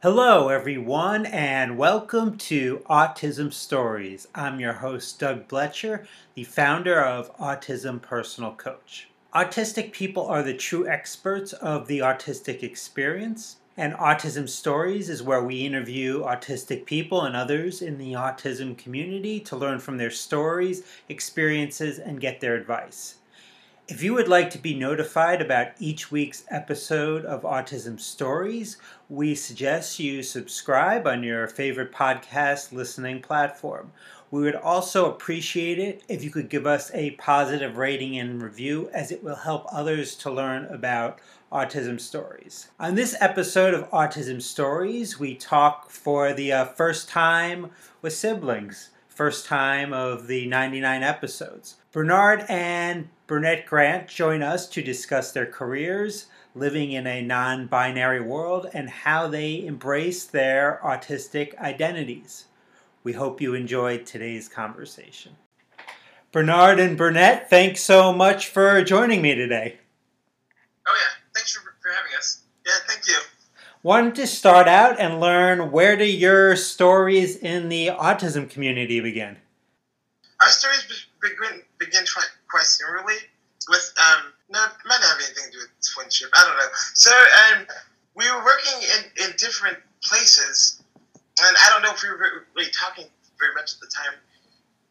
Hello, everyone, and welcome to Autism Stories. I'm your host, Doug Blecher, the founder of Autism Personal Coach. Autistic people are the true experts of the autistic experience, and Autism Stories is where we interview autistic people and others in the autism community to learn from their stories, experiences, and get their advice. If you would like to be notified about each week's episode of Autism Stories, we suggest you subscribe on your favorite podcast listening platform. We would also appreciate it if you could give us a positive rating and review, as it will help others to learn about autism stories. On this episode of Autism Stories, we talk for the uh, first time with siblings, first time of the 99 episodes. Bernard and Burnett Grant join us to discuss their careers, living in a non binary world, and how they embrace their autistic identities. We hope you enjoyed today's conversation. Bernard and Burnett, thanks so much for joining me today. Oh, yeah. Thanks for, for having us. Yeah, thank you. Wanted to start out and learn where do your stories in the autism community begin? Our stories begin, begin quite similarly with um no it might not have anything to do with twinship. I don't know. So um we were working in, in different places and I don't know if we were really talking very much at the time.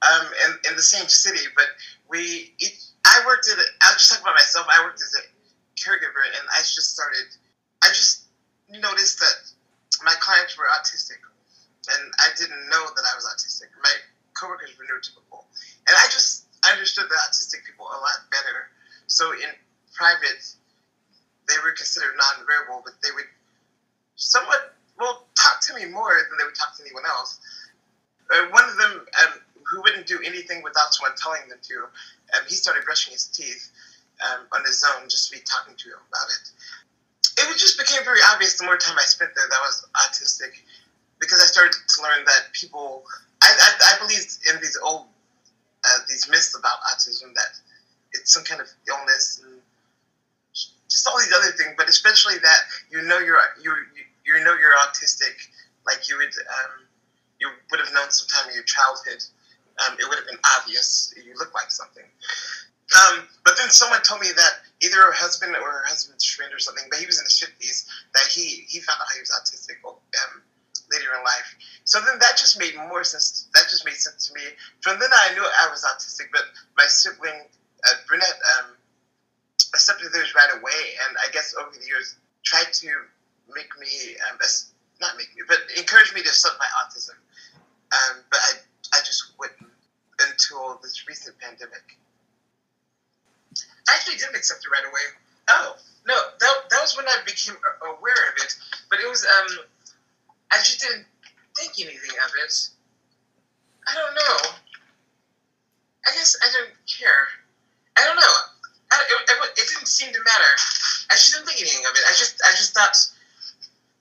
Um in, in the same city, but we each, I worked at I'll just talk about myself. I worked as a caregiver and I just started I just noticed that my clients were autistic and I didn't know that I was autistic. My coworkers were neurotypical. And I just understood the autistic people a lot better. So in private, they were considered non-verbal, but they would somewhat well talk to me more than they would talk to anyone else. Uh, one of them, um, who wouldn't do anything without someone telling them to, um, he started brushing his teeth um, on his own just to be talking to him about it. It just became very obvious the more time I spent there that I was autistic because I started to learn that people. I, I, I believed in these old uh, these myths about autism that it's some kind of illness and just all these other things, but especially that you know you're you you know you're autistic, like you would um, you would have known sometime in your childhood. Um, it would have been obvious you look like something. Um, but then someone told me that either her husband or her husband's friend or something, but he was in the fifties, that he he found out he was autistic. Um, later in life. So then that just made more sense. That just made sense to me. From then I knew I was autistic, but my sibling, uh, Burnett, um, accepted theirs right away, and I guess over the years tried to make me, um, not make me, but encourage me to accept my autism. Um, but I, I just wouldn't until this recent pandemic. I actually didn't accept it right away. Oh no, that, that was when I became aware of it. But it was um, I just didn't think anything of it. I don't know. I guess I don't care. I don't know. I, it, it, it, didn't seem to matter. I just didn't think anything of it. I just I just thought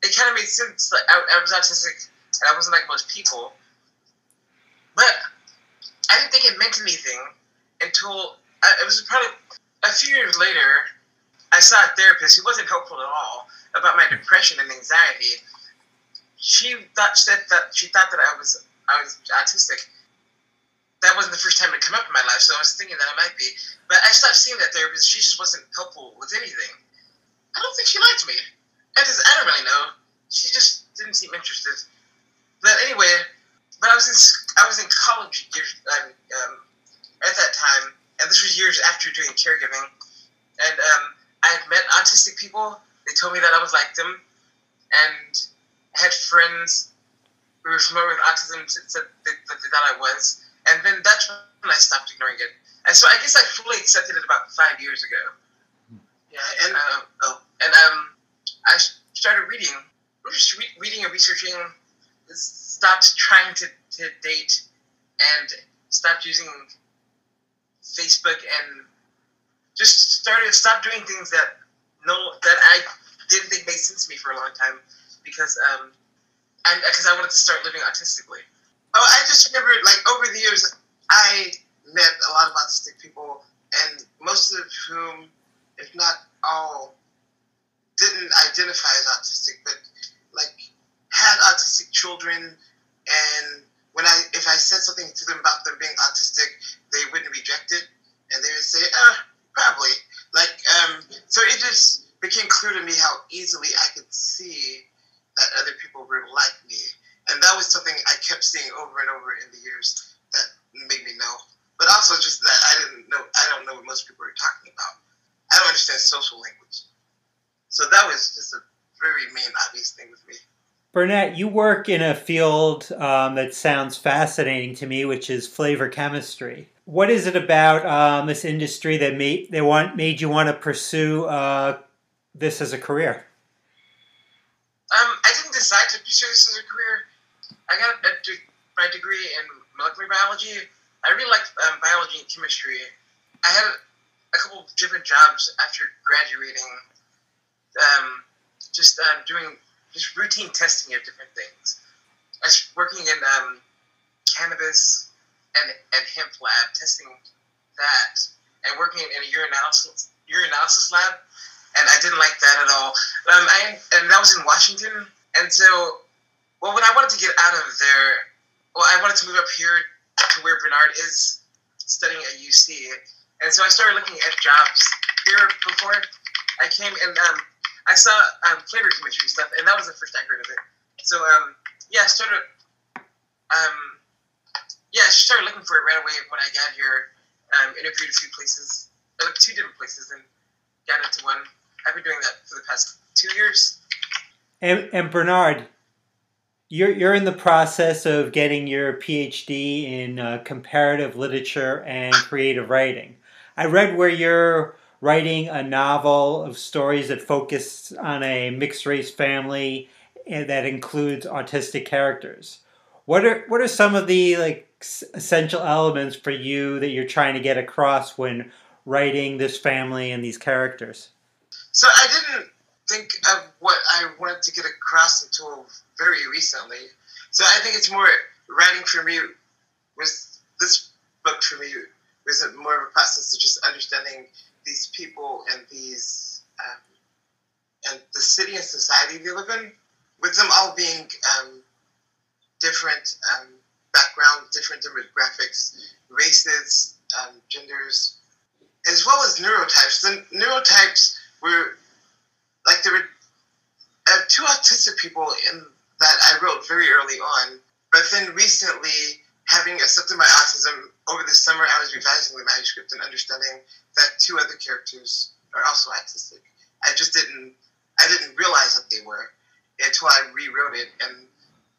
it kind of made sense that I, I was autistic and I wasn't like most people. But I didn't think it meant anything until uh, it was probably a few years later. I saw a therapist who wasn't helpful at all about my depression and anxiety she thought said that she thought that I was I was autistic. That wasn't the first time it come up in my life, so I was thinking that I might be. But I stopped seeing that therapist. She just wasn't helpful with anything. I don't think she liked me. I just I don't really know. She just didn't seem interested. But anyway, but I was in I was in college um, um, at that time, and this was years after doing caregiving, and um, I had met autistic people. They told me that I was like them, and had friends who were familiar with autism said they, they thought I was, and then that's when I stopped ignoring it. And so I guess I fully accepted it about five years ago. Yeah, and uh, oh, and um, I started reading, just re- reading and researching. Stopped trying to, to date, and stopped using Facebook, and just started stop doing things that no that I didn't think made sense to me for a long time because um, and because I wanted to start living autistically. Oh, I just remember like over the years, I met a lot of autistic people, and most of whom, if not all, didn't identify as autistic, but like had autistic children, and when I if I said something to them about them being autistic, they wouldn't reject it, and they would say, "Uh, probably." Like, um, so it just became clear to me how easily I could see that other people were like me, and that was something I kept seeing over and over in the years that made me know. But also just that I didn't know I don't know what most people are talking about. I don't understand social language, so that was just a very main obvious thing with me. Burnett, you work in a field um, that sounds fascinating to me, which is flavor chemistry. What is it about um, this industry that made they want made you want to pursue uh, this as a career? Um, I didn't decide to pursue this as a career. I got a, my degree in molecular biology. I really liked um, biology and chemistry. I had a couple of different jobs after graduating, um, just um, doing just routine testing of different things. I was working in um, cannabis and, and hemp lab, testing that, and working in a urinalysis, urinalysis lab, and I didn't like that at all. Um, I, and that was in Washington, and so, well, when I wanted to get out of there, well, I wanted to move up here to where Bernard is studying at UC, and so I started looking at jobs here before I came, and um, I saw um, flavor chemistry stuff, and that was the first I heard of it. So um, yeah, I started. Um, yeah, I started looking for it right away when I got here. Um, interviewed a few places, uh, two different places, and got into one. I've been doing that for the past two years. And, and Bernard, you're you're in the process of getting your PhD in uh, comparative literature and creative writing. I read where you're writing a novel of stories that focus on a mixed race family and that includes autistic characters. What are what are some of the like essential elements for you that you're trying to get across when writing this family and these characters? So I didn't think of what I wanted to get across until very recently. So I think it's more writing for me was this book for me was more of a process of just understanding these people and these um, and the city and society they live in, with them all being um, different um, backgrounds, different demographics, races, um, genders, as well as neurotypes. The neurotypes were like there were uh, two autistic people in that I wrote very early on, but then recently having accepted my autism over the summer, I was revising the manuscript and understanding that two other characters are also autistic. I just didn't, I didn't realize that they were until I rewrote it. And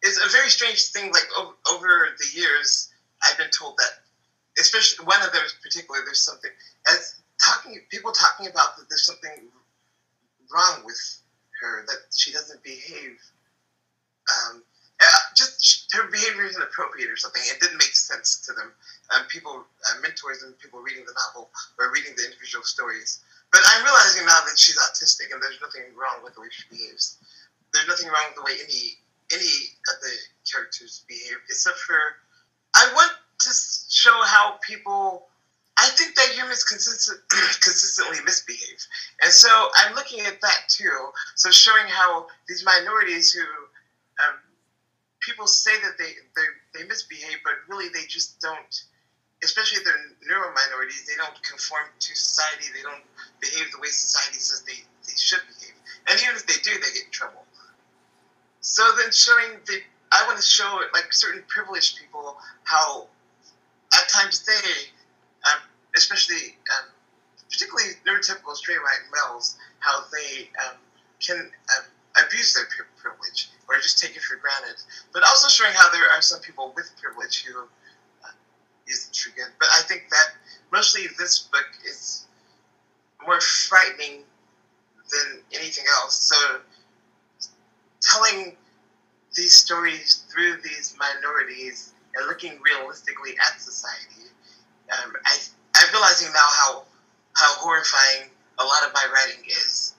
it's a very strange thing. Like over, the years, I've been told that, especially one of them in particular, there's something as talking people talking about that there's something wrong with her that she doesn't behave um, uh, just her behavior is inappropriate or something. It didn't make sense to them. Um, people, uh, mentors, and people reading the novel or reading the individual stories. But I'm realizing now that she's autistic, and there's nothing wrong with the way she behaves. There's nothing wrong with the way any any of the characters behave, except for I want to show how people. I think that humans consistent, consistently misbehave, and so I'm looking at that too. So showing how these minorities who um, people say that they they misbehave, but really they just don't. Especially if they're neuro minorities, they don't conform to society. They don't behave the way society says they, they should behave. And even if they do, they get in trouble. So then showing the, I want to show like certain privileged people how at times they, um, especially um, particularly neurotypical straight white males, how they um, can um, abuse their privilege or just take it for granted. But also showing how there are some people with privilege who uh, isn't true good. But I think that mostly this book is more frightening than anything else. So telling these stories through these minorities and looking realistically at society, um, I, I'm realizing now how how horrifying a lot of my writing is.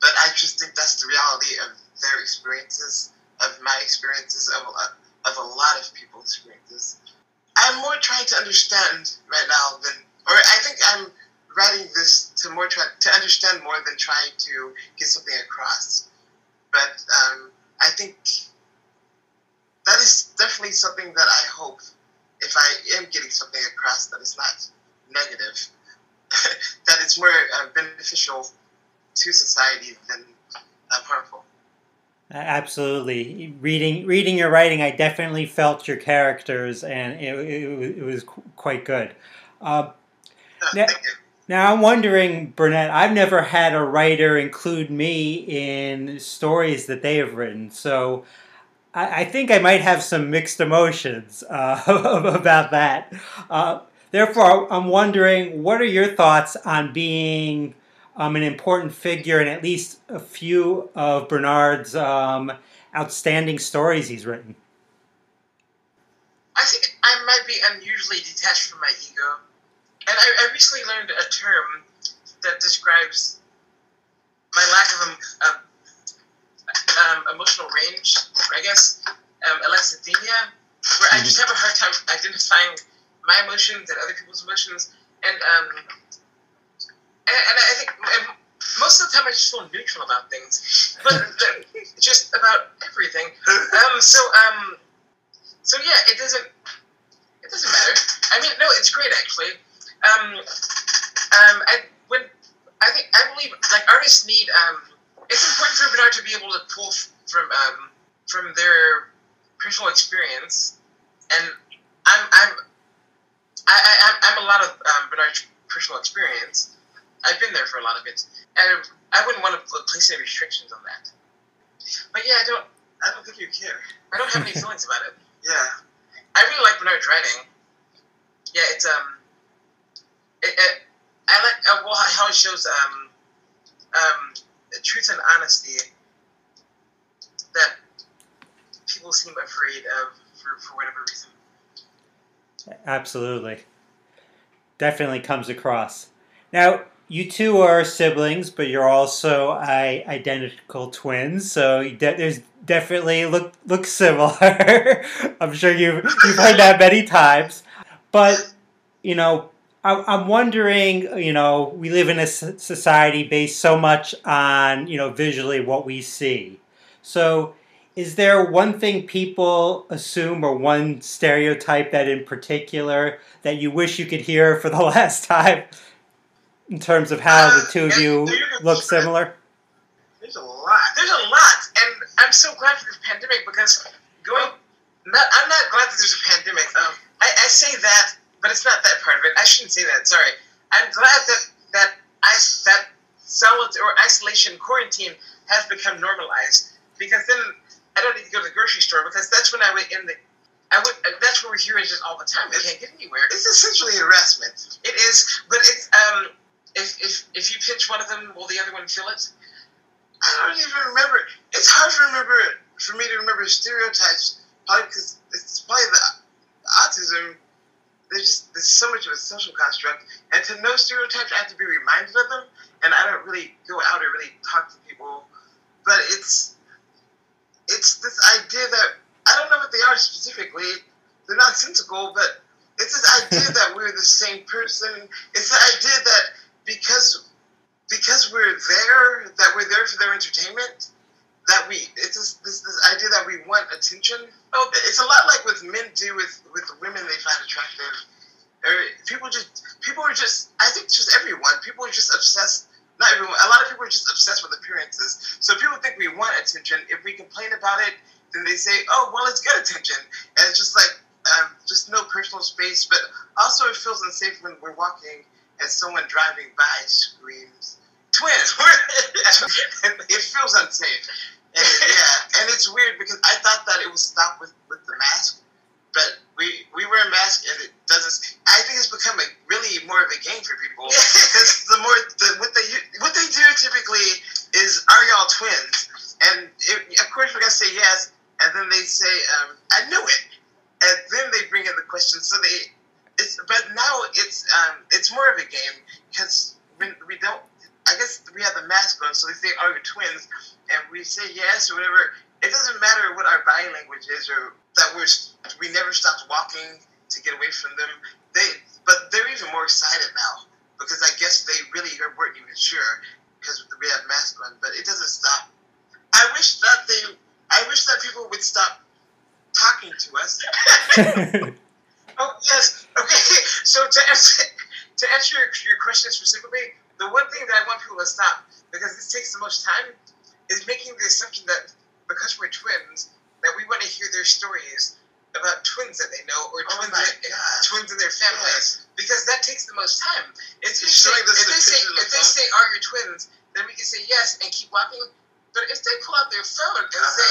But I just think that's the reality of their experiences, of my experiences, of, of a lot of people's experiences. I'm more trying to understand right now than, or I think I'm writing this to more try to understand more than trying to get something across. But um, I think that is definitely something that I hope, if I am getting something across, that is not negative, that it's more uh, beneficial to society than uh, harmful. Absolutely, reading reading your writing, I definitely felt your characters, and it, it, it was quite good. Uh, now, now, I'm wondering, Burnett, I've never had a writer include me in stories that they have written, so I, I think I might have some mixed emotions uh, about that. Uh, therefore, I'm wondering, what are your thoughts on being um, an important figure in at least a few of Bernard's um, outstanding stories he's written? I think I might be unusually detached from my ego. And I, I recently learned a term that describes my lack of um, um, emotional range, I guess, um, alexithymia, where I just have a hard time identifying my emotions and other people's emotions. And, um, and, and I think and most of the time I just feel neutral about things, but just about everything. Um, so, um, so yeah, it doesn't, it doesn't matter. I mean, no, it's great actually. Um, um, I when I think I believe like artists need. Um, it's important for Bernard to be able to pull from um, from their personal experience, and I'm I'm I, I I'm a lot of um, Bernard's personal experience. I've been there for a lot of it, and I wouldn't want to place any restrictions on that. But yeah, I don't. I don't think you care. I don't have any feelings about it. Yeah, I really like Bernard's writing. Yeah, it's um, it, it, I like uh, well how it shows um, um, truth and honesty that people seem afraid of for, for whatever reason. Absolutely, definitely comes across. Now you two are siblings, but you're also I, identical twins, so de- there's definitely look look similar. I'm sure you've you've heard that many times, but you know I'm wondering, you know, we live in a society based so much on, you know, visually what we see. So, is there one thing people assume or one stereotype that in particular that you wish you could hear for the last time in terms of how the two of you look similar? There's a lot. There's a lot. And I'm so glad for this pandemic because going, not, I'm not glad that there's a pandemic. Um, I, I say that but it's not that part of it. I shouldn't say that. Sorry. I'm glad that that I, that solid or isolation quarantine has become normalized because then I don't need to go to the grocery store because that's when I would in the I would that's what we're hearing just all the time. I can't get anywhere. It's essentially harassment. It is, but it's um if if if you pinch one of them, will the other one feel it? I don't even remember. It's hard to remember for me to remember stereotypes, probably because it's probably the autism there's just there's so much of a social construct, and to know stereotypes, I have to be reminded of them, and I don't really go out and really talk to people. But it's it's this idea that I don't know what they are specifically. They're not nonsensical, but it's this idea that we're the same person. It's the idea that because because we're there, that we're there for their entertainment, that we it's this, this, this idea that we want attention. Oh, it's a lot like what men do with with women they find attractive. Or people just people are just I think just everyone people are just obsessed. Not everyone. A lot of people are just obsessed with appearances. So people think we want attention. If we complain about it, then they say, "Oh, well, it's good attention," and it's just like um, just no personal space. But also, it feels unsafe when we're walking and someone driving by screams twins. it feels unsafe. And, yeah, and it's weird because I thought that it would stop with, with the mask, but we we wear a mask and it doesn't. I think it's become a really more of a game for people because the more the, what they what they do typically is are y'all twins? And it, of course we're gonna say yes, and then they say um, I knew it, and then they bring in the question. So they it's but now it's um, it's more of a game because we, we don't I guess we have the mask on, so they say, "Are you twins?" And we say yes or whatever. It doesn't matter what our body language is, or that we're we never stopped walking to get away from them. They, but they're even more excited now because I guess they really weren't even sure because we have masks on. But it doesn't stop. I wish that they, I wish that people would stop talking to us. oh yes. Okay. So to answer to answer your, your question specifically, the one thing that I want people to stop because this takes the most time is making the assumption that because we're twins that we want to hear their stories about twins that they know or Oh twins, that, twins in their families because that takes the most time. It's if, they, this if they say if they say are you twins, then we can say yes and keep walking. But if they pull out their phone and Uh-huh. say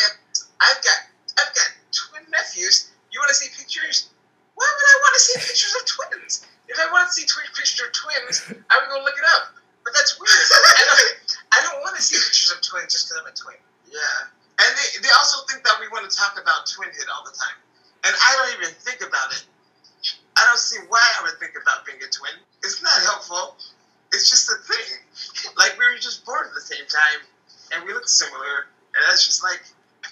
I've got I've got twin nephews, you want to see pictures? Why would I want to see pictures of twins? If I want to see twi- pictures of twins, I would go look it up. But that's weird. I don't, I don't want to see pictures of twins just because I'm a twin. Yeah. And they, they also think that we want to talk about twinhood all the time. And I don't even think about it. I don't see why I would think about being a twin. It's not helpful. It's just a thing. Like we were just born at the same time and we look similar. And that's just like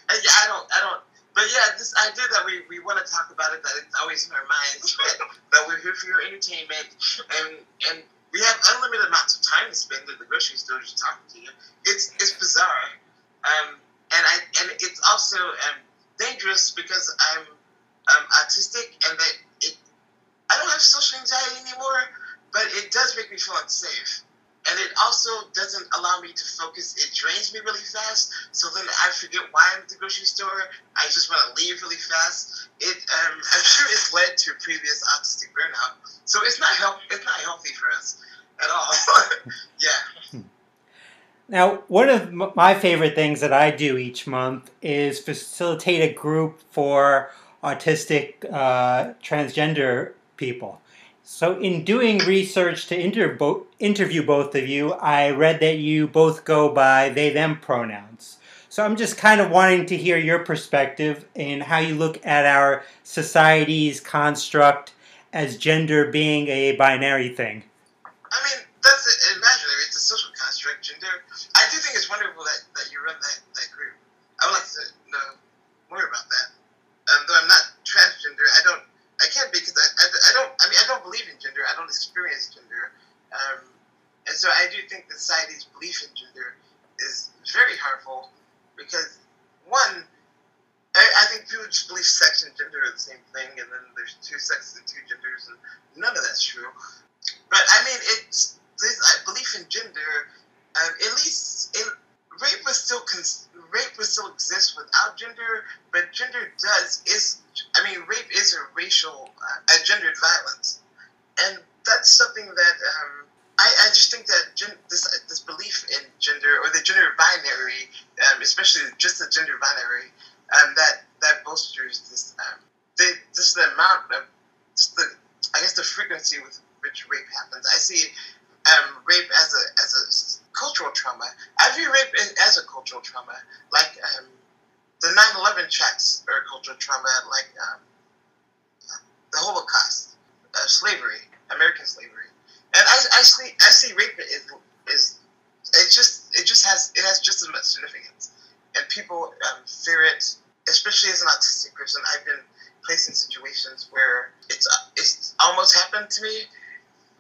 yeah, I don't I don't but yeah, this idea that we, we want to talk about it, that it's always in our minds, that, that we're here for your entertainment, and and we have unlimited amounts of time to spend at the grocery store just talking to you. It's it's bizarre, um, and I and it's also um, dangerous because I'm um, autistic and that it I don't have social anxiety anymore, but it does make me feel unsafe. And it also doesn't allow me to focus. It drains me really fast. So then I forget why I'm at the grocery store. I just want to leave really fast. It, um, I'm sure it's led to previous autistic burnout. So it's not help. It's not healthy for us at all. yeah. Now, one of my favorite things that I do each month is facilitate a group for autistic uh, transgender people. So, in doing research to interview both of you, I read that you both go by they them pronouns. So, I'm just kind of wanting to hear your perspective in how you look at our society's construct as gender being a binary thing. I mean, that's a, imaginary. It's a social construct, gender. I do think it's wonderful that, that you run that, that group. I would like to know more about that. Um, though I'm not transgender, I don't. I can't be because I, I, I don't. I mean, I don't believe in gender. I don't experience gender, um, and so I do think that society's belief in gender is very harmful because one, I, I think people just believe sex and gender are the same thing, and then there's two sexes and two genders, and none of that's true. But I mean, it's this uh, belief in gender. Um, at least it, rape was still rape would still exist without gender, but gender does is. I mean, rape is a racial, uh, a gendered violence, and that's something that um, I, I just think that gen- this this belief in gender or the gender binary, um, especially just the gender binary, um, that that bolsters this um, the, just the amount of just the I guess the frequency with which rape happens. I see um, rape as a as a cultural trauma. I view rape as a cultural trauma, like um, the 9/11 checks are cultural trauma, like um, the Holocaust, uh, slavery, American slavery, and I, see I see rape is is it just it just has it has just as much significance, and people um, fear it, especially as an autistic person. I've been placed in situations where it's it's almost happened to me,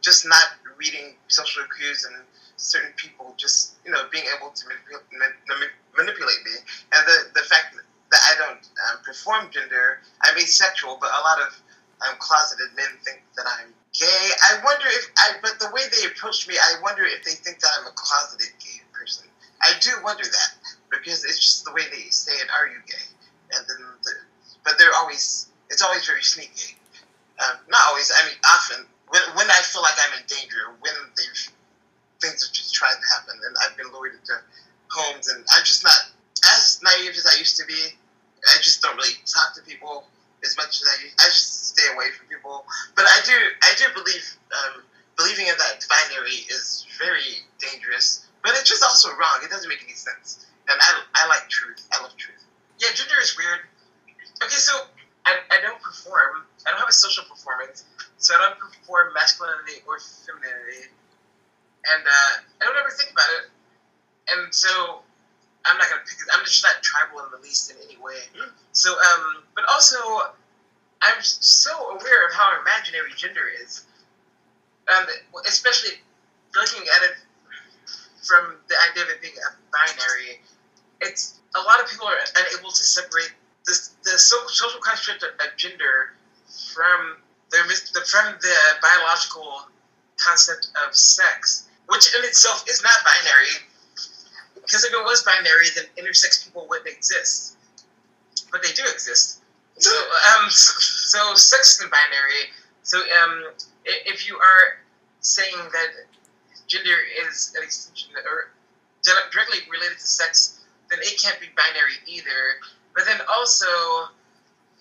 just not reading social cues and certain people just you know being able to manipul- man- manipulate me, and the the fact that I don't um, perform gender, I'm asexual, but a lot of um, closeted men think that I'm gay. I wonder if I, but the way they approach me, I wonder if they think that I'm a closeted gay person. I do wonder that because it's just the way they say it. Are you gay? And then, the, but they're always, it's always very sneaky. Um, not always. I mean, often when, when I feel like I'm in danger, when they've things are just trying to happen, and I've been lured into homes, and I'm just not as naive as I used to be. I just don't really talk to people as much as I used. I just stay away from people. But I do, I do believe um, believing in that binary is very dangerous. But it's just also wrong. It doesn't make any sense. And I, I like truth. I love truth. Yeah, gender is weird. Okay, so I, I don't perform. I don't have a social performance. So I don't perform masculinity or femininity. And uh, I don't ever think about it. And so I'm not gonna pick it. I'm just not tribal in the least in any way. So, um, but also, I'm so aware of how imaginary gender is, um, especially looking at it from the idea of it being a binary. It's a lot of people are unable to separate this the social construct of gender from the, from the biological concept of sex, which in itself is not binary. Because if it was binary, then intersex people wouldn't exist. But they do exist. So, um, so sex isn't binary. So, um, if you are saying that gender is an extension or directly related to sex, then it can't be binary either. But then also,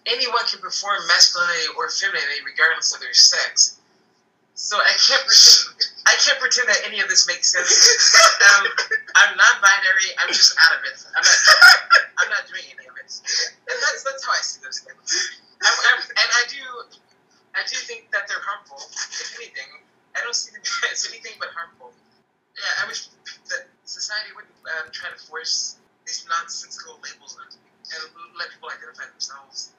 anyone can perform masculinity or femininity regardless of their sex. So I can't pretend. I can't pretend that any of this makes sense. Um, I'm non-binary. I'm just out of it. I'm not doing any of it. And that's that's how I see those things. I'm, I'm, and I do. I do think that they're harmful. If anything, I don't see them as anything but harmful. Yeah, I wish that society wouldn't um, try to force these nonsensical labels on and let people identify themselves.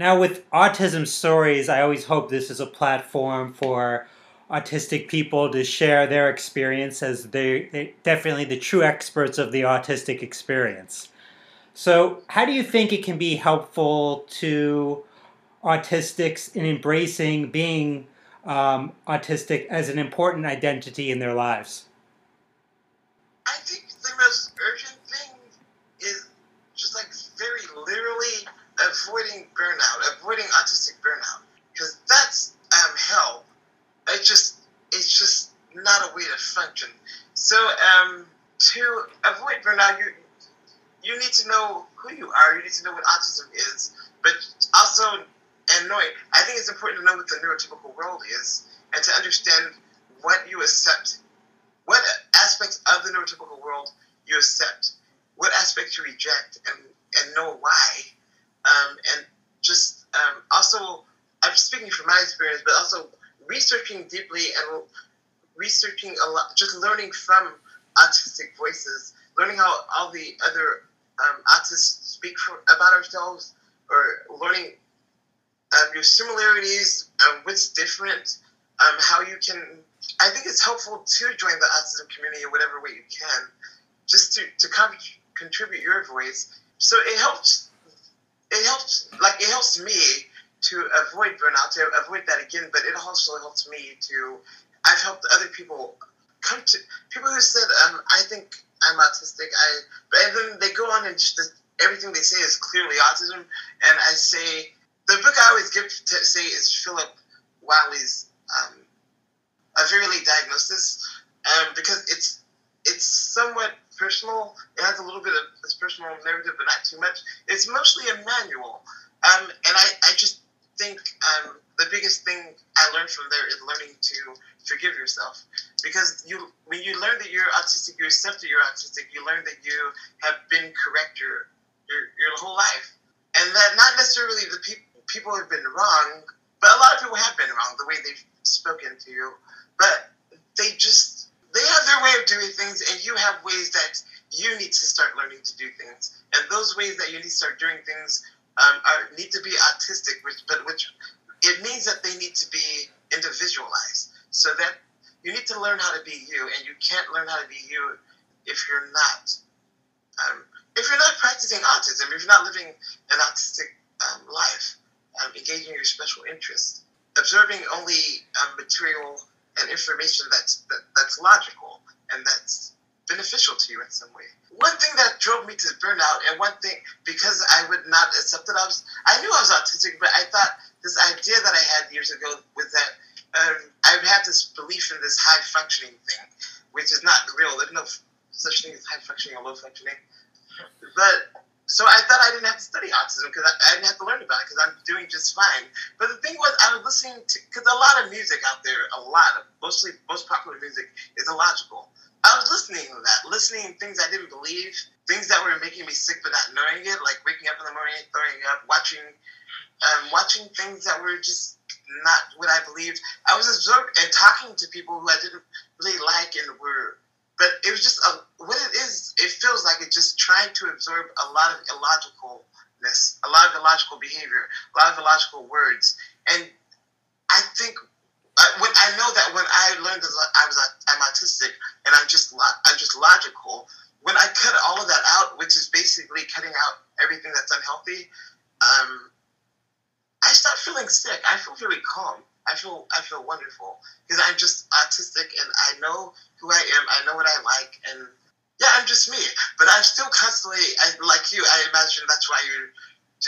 Now, with autism stories, I always hope this is a platform for autistic people to share their experience as they, they definitely the true experts of the autistic experience. So, how do you think it can be helpful to autistics in embracing being um, autistic as an important identity in their lives? I think the most urgent thing is just like very literally avoiding burnout, avoiding autistic burnout, because that's um, help. It just it's just not a way to function. So um, to avoid burnout, you you need to know who you are. You need to know what autism is, but also and knowing. I think it's important to know what the neurotypical world is and to understand what you accept, what aspects of the neurotypical world you accept, what aspects you reject, and and know why um, and just um, also I'm speaking from my experience, but also researching deeply and researching a lot, just learning from autistic voices, learning how all the other um, artists speak for, about ourselves, or learning um, your similarities, um, what's different, um, how you can. I think it's helpful to join the autism community in whatever way you can, just to, to contribute your voice. So it helps it helps like it helps me to avoid burnout, to avoid that again, but it also helps me to I've helped other people come to people who said, um, I think I'm autistic. I and then they go on and just everything they say is clearly autism. And I say the book I always give to say is Philip Wylie's um, a very late diagnosis, um, because it's it's somewhat personal. It has a little bit of this personal narrative, but not too much. It's mostly a manual. Um, and I, I just think um, the biggest thing I learned from there is learning to forgive yourself. Because you, when you learn that you're autistic, you accept that you're autistic, you learn that you have been correct your, your, your whole life. And that not necessarily the pe- people have been wrong, but a lot of people have been wrong the way they've spoken to you. But they just they have their way of doing things, and you have ways that you need to start learning to do things. And those ways that you need to start doing things um, are need to be autistic, which but which it means that they need to be individualized. So that you need to learn how to be you, and you can't learn how to be you if you're not um, if you're not practicing autism, if you're not living an autistic um, life, um, engaging your special interests, observing only um, material and information that's that, that's logical and that's beneficial to you in some way. One thing that drove me to burnout, and one thing because I would not accept that I was, I knew I was autistic, but I thought this idea that I had years ago was that um, I had this belief in this high functioning thing, which is not real. There's no such thing as high functioning or low functioning. But so I thought I didn't have to study autism because I, I, didn't have to learn about it because I'm doing just fine. But the thing was, I was listening to because a lot of music out there, a lot of mostly most popular music is illogical. I was listening to that, listening to things I didn't believe, things that were making me sick but not knowing it, like waking up in the morning, throwing up, watching, um, watching things that were just not what I believed. I was absorbed and talking to people who I didn't really like and were but it was just a, what it is. It feels like it's just trying to absorb a lot of illogicalness, a lot of illogical behavior, a lot of illogical words, and I think when I know that when I learned that I was I'm autistic and I'm just I'm just logical. When I cut all of that out, which is basically cutting out everything that's unhealthy, um, I start feeling sick. I feel very calm. I feel I feel wonderful because I'm just autistic and I know who I am. I know what I like, and yeah, I'm just me. But I'm still constantly, I, like you. I imagine that's why you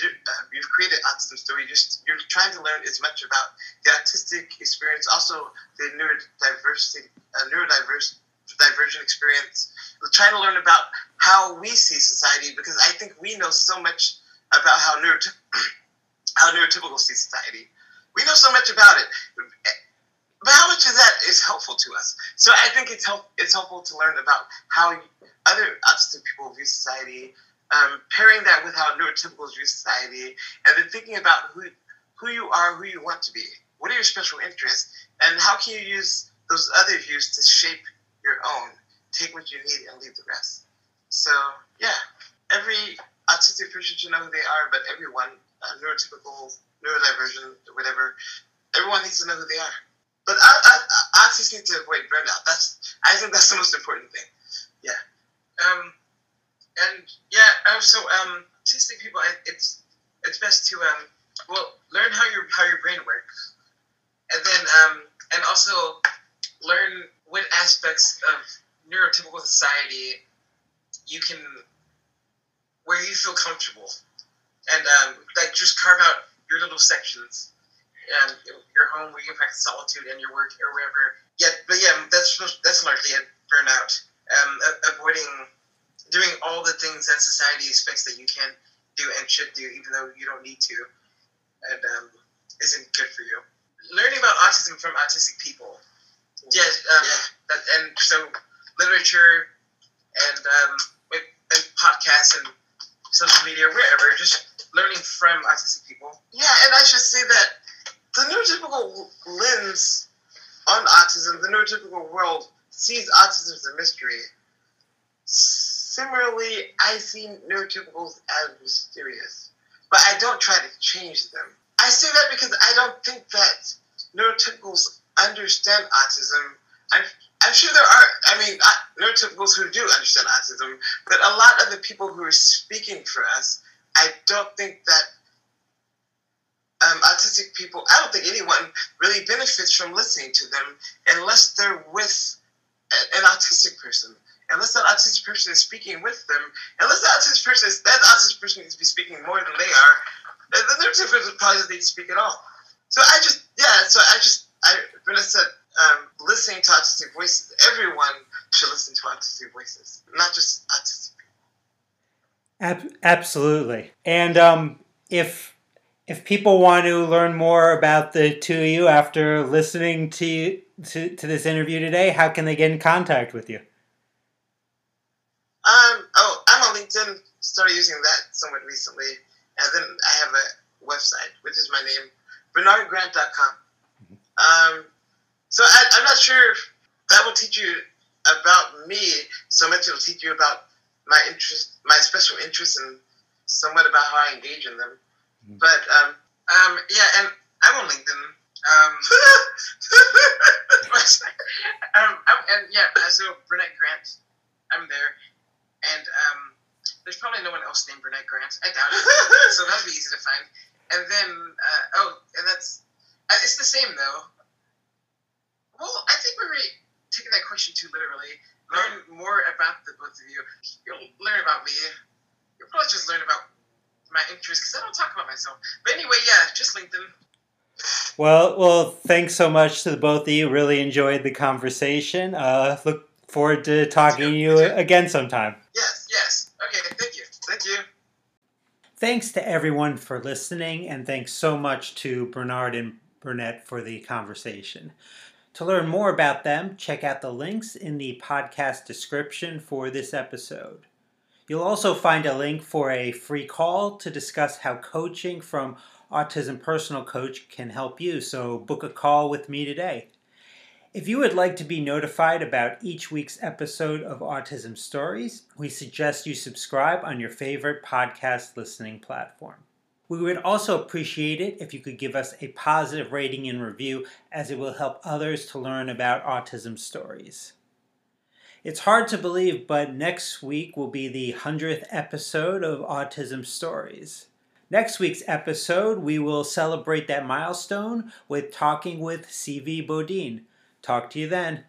uh, you've created autism story. Just you're trying to learn as much about the autistic experience, also the neurodiversity, uh, neurodiverse divergent experience. We're trying to learn about how we see society because I think we know so much about how neuroty- how neurotypical society. We know so much about it, but how much of that is helpful to us? So I think it's help it's helpful to learn about how other autistic people view society, um, pairing that with how neurotypicals view society, and then thinking about who who you are, who you want to be. What are your special interests, and how can you use those other views to shape your own? Take what you need and leave the rest. So yeah, every autistic person should know who they are, but everyone, uh, neurotypical, neurodivergent, whatever, everyone needs to know who they are. But I, I, I artists need to avoid burnout. That's I think that's the most important thing. Yeah. Um, and yeah, also um, autistic people, it's it's best to um, well learn how your how your brain works, and then um, and also learn what aspects of neurotypical society you can where you feel comfortable, and um, like just carve out your little sections. and your home where you can practice solitude and your work or wherever. Yeah, but yeah, that's that's largely it. Burnout, um, avoiding doing all the things that society expects that you can do and should do, even though you don't need to, and um, isn't good for you. Learning about autism from autistic people. Yes, um, yeah. and so literature and, um, and podcasts and social media, wherever, just learning from autistic people. Yeah, and I should say that the neurotypical lens on autism, the neurotypical world sees autism as a mystery. Similarly, I see neurotypicals as mysterious, but I don't try to change them. I say that because I don't think that neurotypicals understand autism. I'm, I'm sure there are, I mean, neurotypicals who do understand autism, but a lot of the people who are speaking for us, I don't think that um, autistic people, I don't think anyone really benefits from listening to them unless they're with an autistic person. Unless that autistic person is speaking with them, unless that autistic person is, that autistic person needs to be speaking more than they are, then the autistic person probably doesn't need to speak at all. So I just, yeah, so I just, I, said um, listening to autistic voices, everyone should listen to autistic voices, not just autistic people. Ab- absolutely. And um, if if people want to learn more about the two of you after listening to, to, to this interview today, how can they get in contact with you? Um, oh, I'm on LinkedIn. Started using that somewhat recently, and then I have a website, which is my name, bernardgrant.com. Mm-hmm. Um, so I, I'm not sure if that will teach you about me so much. It'll teach you about my interest, my special interests, and somewhat about how I engage in them. Mm-hmm. But um, um, yeah, and I'm on LinkedIn. Um, um, I'm, and yeah, so Burnett Grant, I'm there, and um, there's probably no one else named Burnett Grant. I doubt it. so that'd be easy to find. And then, uh, oh, and that's uh, it's the same though. Well, I think we're really taking that question too literally. Learn more about the both of you. You'll learn about me. You'll probably just learn about my interests because I don't talk about myself. But anyway, yeah, just LinkedIn. Well, well, thanks so much to the both of you. Really enjoyed the conversation. Uh, look forward to talking to you again sometime. Yes, yes. Okay, thank you. Thank you. Thanks to everyone for listening, and thanks so much to Bernard and Burnett for the conversation. To learn more about them, check out the links in the podcast description for this episode. You'll also find a link for a free call to discuss how coaching from Autism Personal Coach can help you, so book a call with me today. If you would like to be notified about each week's episode of Autism Stories, we suggest you subscribe on your favorite podcast listening platform. We would also appreciate it if you could give us a positive rating and review, as it will help others to learn about autism stories. It's hard to believe, but next week will be the 100th episode of Autism Stories. Next week's episode, we will celebrate that milestone with talking with CV Bodine. Talk to you then.